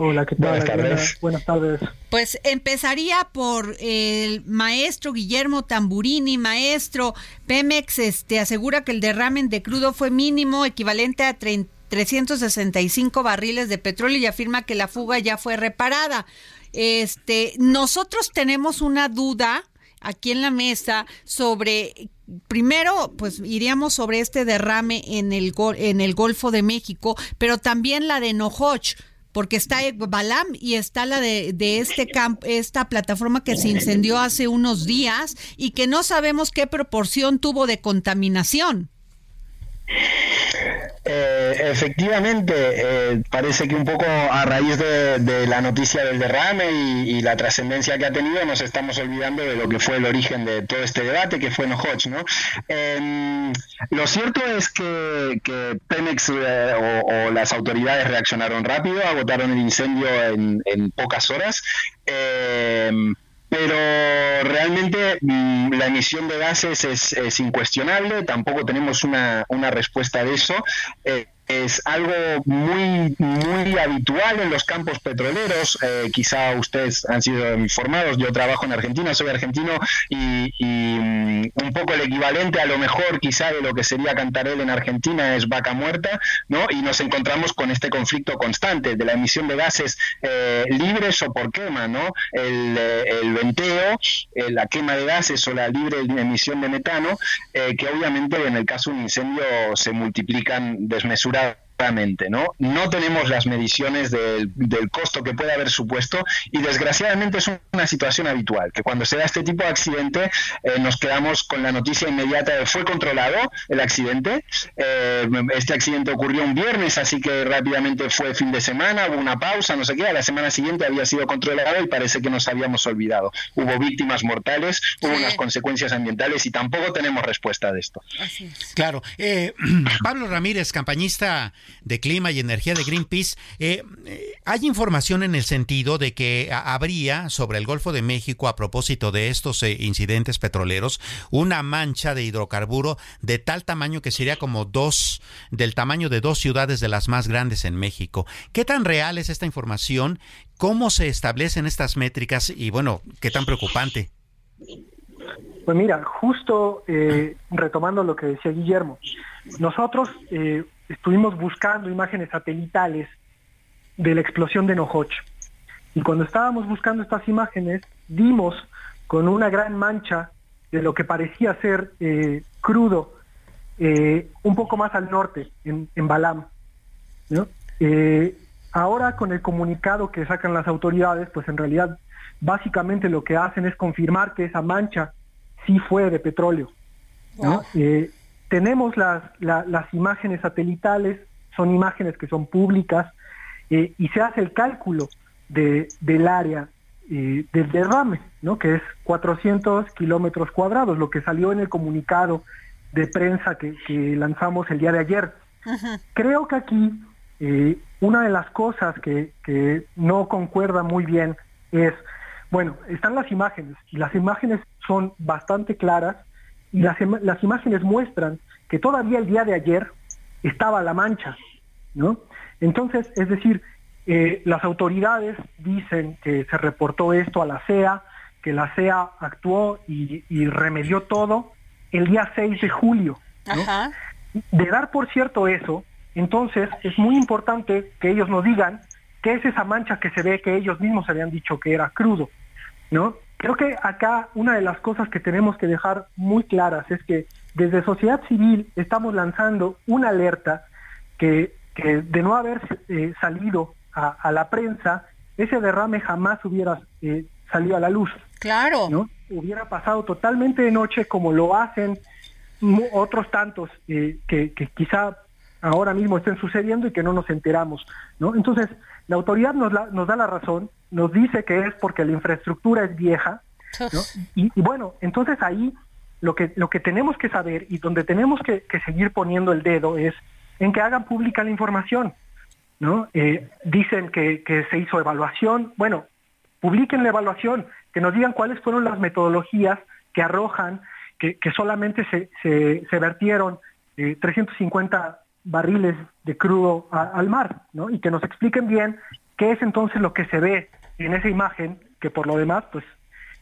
Hola, ¿qué tal? Buenas tardes. Buenas tardes. Pues empezaría por el maestro Guillermo Tamburini, maestro Pemex, este asegura que el derrame de crudo fue mínimo, equivalente a 365 barriles de petróleo y afirma que la fuga ya fue reparada. Este, nosotros tenemos una duda aquí en la mesa sobre primero pues iríamos sobre este derrame en el en el Golfo de México, pero también la de Nohoch porque está Balam y está la de, este esta plataforma que se incendió hace unos días y que no sabemos qué proporción tuvo de contaminación. Eh, efectivamente, eh, parece que un poco a raíz de, la noticia del derrame y, la trascendencia que ha tenido, nos estamos olvidando de lo que fue el origen de todo este debate, que fue Nohoch, ¿no? Em, lo cierto es que, Pemex eh, o, las autoridades reaccionaron rápido, agotaron el incendio en, en pocas horas. Em, pero realmente mm, la emisión de gases es, incuestionable, tampoco tenemos una, una respuesta de eso. Eh, es algo muy, muy habitual en los campos petroleros. Eh, quizá ustedes han sido informados, yo trabajo en Argentina, soy argentino y, mm, un poco el equivalente a lo mejor quizá de lo que sería Cantarel en Argentina es vaca muerta, ¿no? Y nos encontramos con este conflicto constante de la emisión de gases eh, libres o por quema, ¿no? El, eh, venteo, la quema de gases o la libre emisión de metano, que obviamente en el caso de un incendio se multiplican desmesurados ¿no? No tenemos las mediciones del, costo que puede haber supuesto y desgraciadamente es una situación habitual, que cuando se da este tipo de accidente eh, nos quedamos con la noticia inmediata de fue controlado el accidente. Eh, este accidente ocurrió un viernes, así que rápidamente fue fin de semana, hubo una pausa, no sé qué, a la semana siguiente había sido controlado y parece que nos habíamos olvidado. Hubo víctimas mortales, hubo unas consecuencias ambientales y tampoco tenemos respuesta de esto. Claro. Eh, Pablo Ramírez, campañista de Clima y Energía de Greenpeace, eh, eh, hay información en el sentido de que habría sobre el Golfo de México, a propósito de estos eh, incidentes petroleros, una mancha de hidrocarburo de tal tamaño que sería como dos, del tamaño de dos ciudades de las más grandes en México. ¿Qué tan real es esta información? ¿Cómo se establecen estas métricas? Y bueno, ¿qué tan preocupante? Pues mira, justo retomando lo que decía Guillermo, nosotros estuvimos buscando imágenes satelitales de la explosión de Nohoch. Y cuando estábamos buscando estas imágenes, dimos con una gran mancha de lo que parecía ser eh, crudo, eh, un poco más al norte, en, Balam. Eh, ahora con el comunicado que sacan las autoridades, pues en realidad básicamente lo que hacen es confirmar que esa mancha sí fue de petróleo. ¿no? Tenemos las, las imágenes satelitales, son imágenes que son públicas eh, y se hace el cálculo de, del área eh, del derrame, ¿no? que es 400 kilómetros cuadrados, lo que salió en el comunicado de prensa que, lanzamos el día de ayer. Creo que aquí eh, una de las cosas que, que no concuerda muy bien es, bueno, están las imágenes y las imágenes son bastante claras las, las imágenes muestran que todavía el día de ayer estaba la mancha, ¿no? Entonces, es decir, eh, las autoridades dicen que se reportó esto a la CEA, que la CEA actuó y, remedió todo el día 6 de julio. De dar por cierto eso, entonces es muy importante que ellos nos digan qué es esa mancha que se ve que ellos mismos habían dicho que era crudo, ¿no? Creo que acá una de las cosas que tenemos que dejar muy claras es que desde sociedad civil estamos lanzando una alerta que, de no haber eh, salido a, la prensa, ese derrame jamás hubiera eh, salido a la luz. Claro. ¿no? Hubiera pasado totalmente de noche como lo hacen otros tantos eh, que, que, quizá ahora mismo estén sucediendo y que no nos enteramos. ¿no? Entonces, la autoridad nos, nos da la razón, nos dice que es porque la infraestructura es vieja, y, bueno, entonces ahí lo que, lo que tenemos que saber y donde tenemos que, seguir poniendo el dedo es en que hagan pública la información. ¿no? Eh, dicen que, se hizo evaluación, bueno, publiquen la evaluación, que nos digan cuáles fueron las metodologías que arrojan que, solamente se, se, vertieron 350 eh, barriles de crudo al mar, ¿no? Y que nos expliquen bien ¿Qué es entonces lo que se ve en esa imagen que por lo demás, pues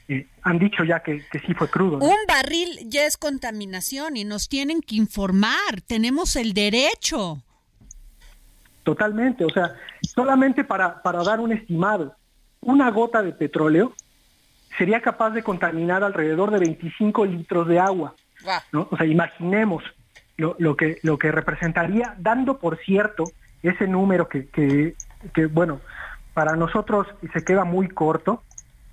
eh, han dicho ya que, sí fue crudo. Un barril ya es contaminación y nos tienen que informar, tenemos el derecho. Totalmente, o sea, solamente para, para dar un estimado, una gota de petróleo sería capaz de contaminar alrededor de 25 litros de agua. ¿no? O sea, imaginemos lo, lo, que, lo que representaría, dando por cierto ese número que, que, que bueno, para nosotros se queda muy corto,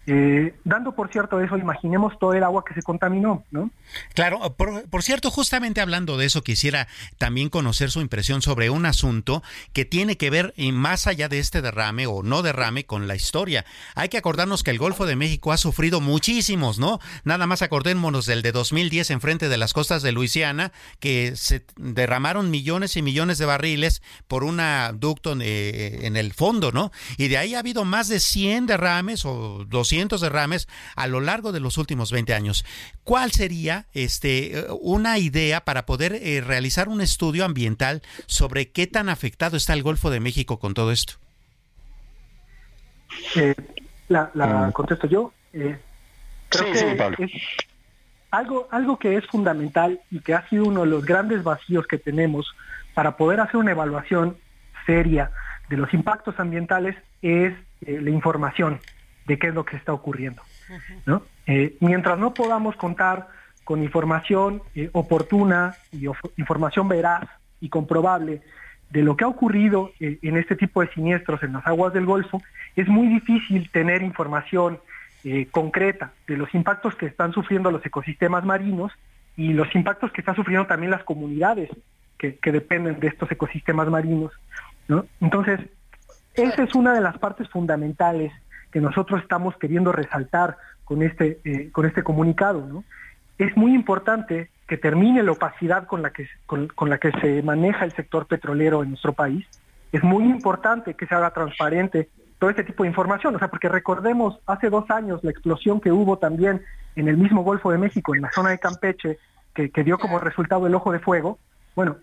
eh, dando por cierto eso, imaginemos todo el agua que se contaminó, ¿no? Claro, por, cierto, justamente hablando de eso, quisiera también conocer su impresión sobre un asunto que tiene que ver y más allá de este derrame o no derrame con la historia. Hay que acordarnos que el Golfo de México ha sufrido muchísimos, ¿no? Nada más acordémonos del de 2010 enfrente de las costas de Luisiana, que se derramaron millones y millones de barriles por un ducto eh, en el fondo, ¿no? Y de ahí ha habido más de 100 derrames o 200 derrames a lo largo de los últimos 20 años. ¿Cuál sería este, una idea para poder eh, realizar un estudio ambiental sobre qué tan afectado está el Golfo de México con todo esto? Eh, la, mm. contesto yo. Eh, sí, sí, Pablo. algo, algo que es fundamental y que ha sido uno de los grandes vacíos que tenemos para poder hacer una evaluación seria de los impactos ambientales es la información de qué es lo que está ocurriendo. ¿no? Eh, mientras no podamos contar con información eh, oportuna y información veraz y comprobable de lo que ha ocurrido eh, en este tipo de siniestros en las aguas del Golfo, es muy difícil tener información concreta de los impactos que están sufriendo los ecosistemas marinos y los impactos que están sufriendo también las comunidades que, que dependen de estos ecosistemas marinos. ¿no? Entonces, esa es una de las partes fundamentales que nosotros estamos queriendo resaltar con este, eh, con este comunicado. ¿no? Es muy importante que termine la opacidad con la, que, con, la que se maneja el sector petrolero en nuestro país. Es muy importante que se haga transparente todo este tipo de información, o sea, porque recordemos hace dos años la explosión que hubo también en el mismo Golfo de México, en la zona de Campeche, que, dio como resultado el ojo de fuego. Bueno,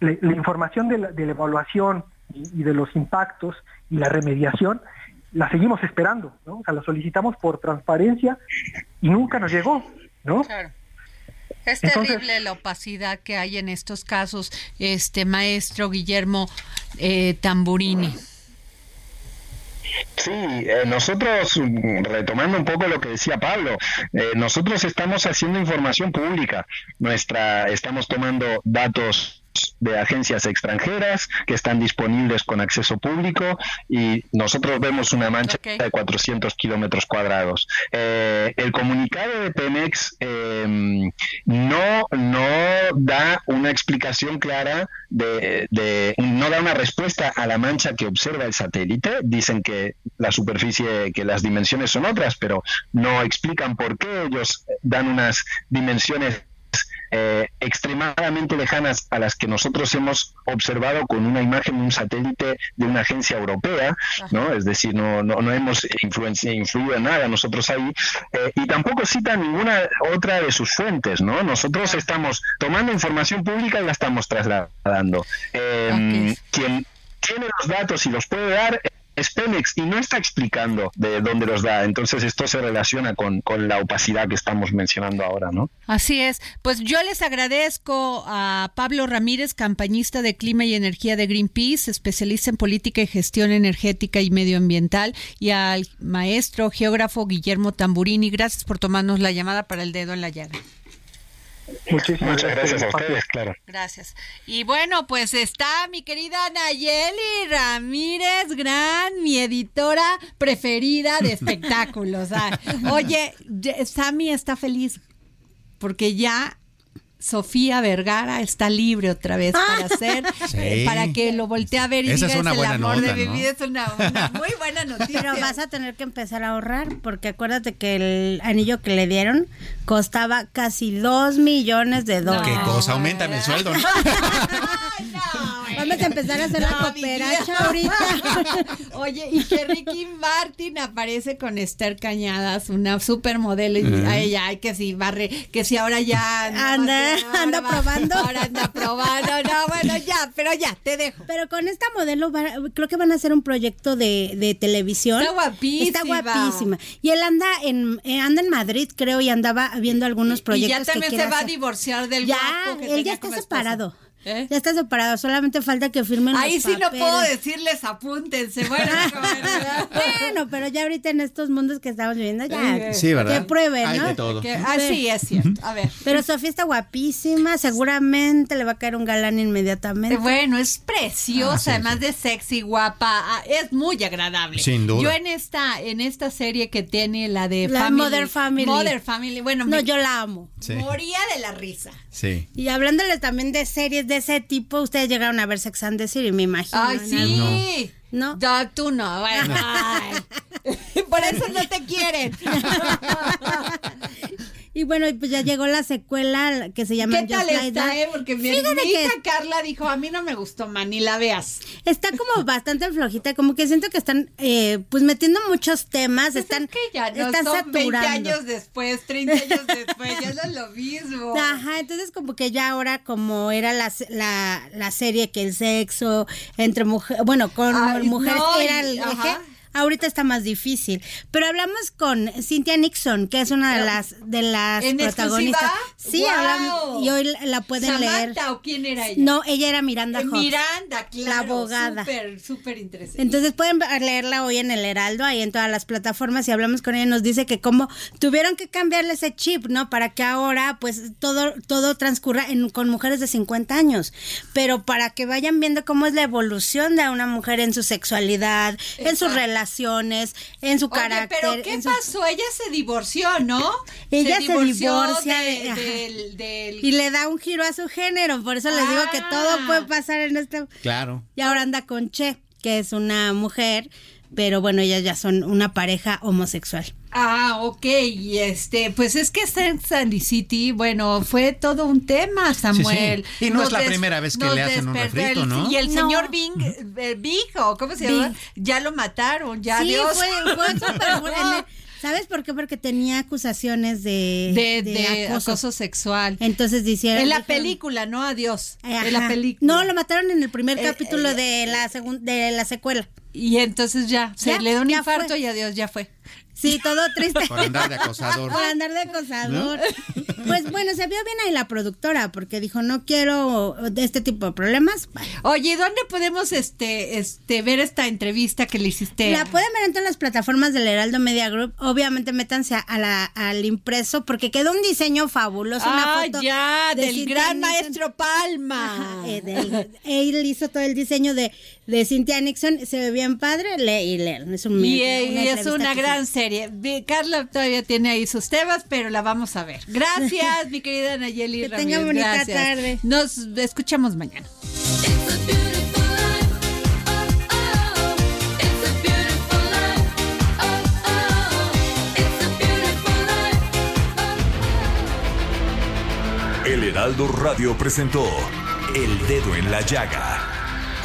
la, información de la, evaluación y, de los impactos y la remediación la seguimos esperando, ¿no? O sea, la solicitamos por transparencia y nunca nos llegó, ¿no? Claro. Es terrible la opacidad que hay en estos casos, este maestro Guillermo eh, Tamburini. Sí, eh, nosotros, retomando un poco lo que decía Pablo, eh, nosotros estamos haciendo información pública, nuestra, estamos tomando datos de agencias extranjeras que están disponibles con acceso público y nosotros vemos una mancha de 400 kilómetros cuadrados. Eh, el comunicado de Pemex em, no, no da una explicación clara de, de, no da una respuesta a la mancha que observa el satélite. Dicen que la superficie, que las dimensiones son otras, pero no explican por qué ellos dan unas dimensiones eh, extremadamente lejanas a las que nosotros hemos observado con una imagen de un satélite de una agencia europea, ¿no? Es decir, no, no, hemos influido en nada nosotros ahí, eh, y tampoco cita ninguna otra de sus fuentes, ¿no? Nosotros estamos tomando información pública y la estamos trasladando. Eh, quien tiene los datos y los puede dar es Pemex y no está explicando de dónde los da. Entonces esto se relaciona con, con, la opacidad que estamos mencionando ahora, ¿no? Así es. Pues yo les agradezco a Pablo Ramírez, campañista de Clima y Energía de Greenpeace, especialista en política y gestión energética y medioambiental, y al maestro geógrafo Guillermo Tamburini. Gracias por tomarnos la llamada para el dedo en la llaga. Muchísimas gracias a ustedes, claro. Gracias. Y bueno, pues está mi querida Nayeli Ramírez, gran, mi editora preferida de espectáculos. oye, Sammy está feliz porque ya Sofía Vergara está libre otra vez para hacer, eh, para que lo voltee a ver y Esa diga es, el amor de mi vida. Es una, muy buena noticia. Pero vas a tener que empezar a ahorrar, porque acuérdate que el anillo que le dieron costaba casi dos millones de dólares. ¿Qué cosa? Aumenta el sueldo. Vamos a empezar a hacer la cooperacha ahorita. Oye, y que Ricky Martin aparece con Esther Cañadas, una supermodelo, y a ella, ay, que si barre, que si ahora ya Anda, ahora anda va- probando. Ahora anda probando, no, bueno, ya, pero ya, te dejo. Pero con esta modelo va- creo que van a hacer un proyecto de, de televisión. Está guapísima. Está guapísima. Y él anda en eh, anda en Madrid, creo, y andaba viendo algunos Y proyectos. ya que también se quiere va a hacer. divorciar del Ya, guapo que él ya está esposo. ¿Eh? Ya está separado, solamente falta que firmen Ahí los sí no puedo decirles apúntense. Bueno, Bueno, pero ya ahorita en estos mundos que estamos viviendo, ya Sí, ¿verdad? que prueben, Hay ¿no? de todo. que- ah, sí, es cierto. A ver. Pero Sofía está guapísima, seguramente le va a caer un galán inmediatamente. Eh, Bueno, es preciosa, Ah, sí, además de sexy, guapa, ah, es muy agradable. Sin duda. Yo en esta, en esta serie que tiene la de La Family, Mother Family. Mother Family, bueno, No, me- yo la amo. Sí. moría de la risa. Sí. Y hablándoles también de series de ese tipo, ustedes llegaron a ver Sex and the City, me imagino. Ay, sí. No. No, tú no, bueno, ay. Por eso no te quieren. Y bueno, pues ya llegó la secuela que se llama ¿Qué tal Just está, eh? Porque mi, hija Carla dijo, a mí no me gustó, man, ni la veas. está como bastante flojita, como que siento que están eh, pues metiendo muchos temas, están, que ya no están son 20 saturando. años después, 30 años después, ya no es lo mismo. Ajá, entonces como que ya ahora como era la, la, la serie que el sexo entre mujeres, bueno, con Ay, mujeres no, era el eje, ahorita está más difícil. Pero hablamos con Cynthia Nixon, que es una de las de las ¿En protagonistas. exclusiva? Sí, hablamos y hoy la- pueden leer. ¿Samantha o quién era ella? No, ella era Miranda Eh, Hobbs. Miranda, claro. La abogada. Súper, súper interesante. Entonces pueden leerla hoy en el Heraldo, ahí en todas las plataformas, y hablamos con ella, nos dice que como tuvieron que cambiarle ese chip, ¿no? Para que ahora, pues, todo, todo transcurra en- con mujeres de 50 años. Pero para que vayan viendo cómo es la evolución de una mujer en su sexualidad, en sus Exacto. Relaciones, en su Oye, carácter. pero ¿qué en su- pasó? Ella se divorció, ¿no? Ella se divorció divorcia de- de- ajá. del, del- Y le da un giro a su género, por eso les digo que todo Ah. puede pasar en este... Claro. Y ahora anda con Che, que es una mujer, pero bueno, ellas ya son una pareja homosexual. Ah, ok, y este, pues es que Sex and the City, bueno, fue todo un tema, Samuel. Sí, sí. Y no Nos es la primera vez que le hacen un refrito, el- ¿no? Y el No. señor Bing, eh, o ¿cómo se llama? Bing. Ya lo mataron, ya sí, Dios. fue, fue súper bueno. ¿Sabes por qué? Porque tenía acusaciones de, de, de acoso. acoso. sexual. Entonces dijeron... En la dijeron- película, no adiós. Ajá. En la película. No, lo mataron en el primer Eh, capítulo eh, de la de la secuela. Y entonces ya, se Ya, le da un ya infarto fue. y adiós, ya fue. Sí, todo triste. Por andar de acosador. Por andar de acosador. Pues bueno, se vio bien ahí la productora porque dijo, no quiero de este tipo de problemas. Oye, ¿dónde podemos este, este, ver esta entrevista que le hiciste? La pueden ver en todas las plataformas del Heraldo Media Group. Obviamente métanse a la, al impreso porque quedó un diseño fabuloso. una Ah, foto ya, de del gran Nixon. maestro Palma. Ajá, eh, del- él hizo todo el diseño de, de Cynthia Nixon. Se ve bien padre. Lee y leen. Es, un, Y, eh, y es una gran sí. serie. Carla todavía tiene ahí sus temas, pero la vamos a ver. Gracias, mi querida Nayeli Que Ramírez. tenga bonita Gracias. tarde. Nos escuchamos mañana. El Heraldo Radio presentó El Dedo en la Llaga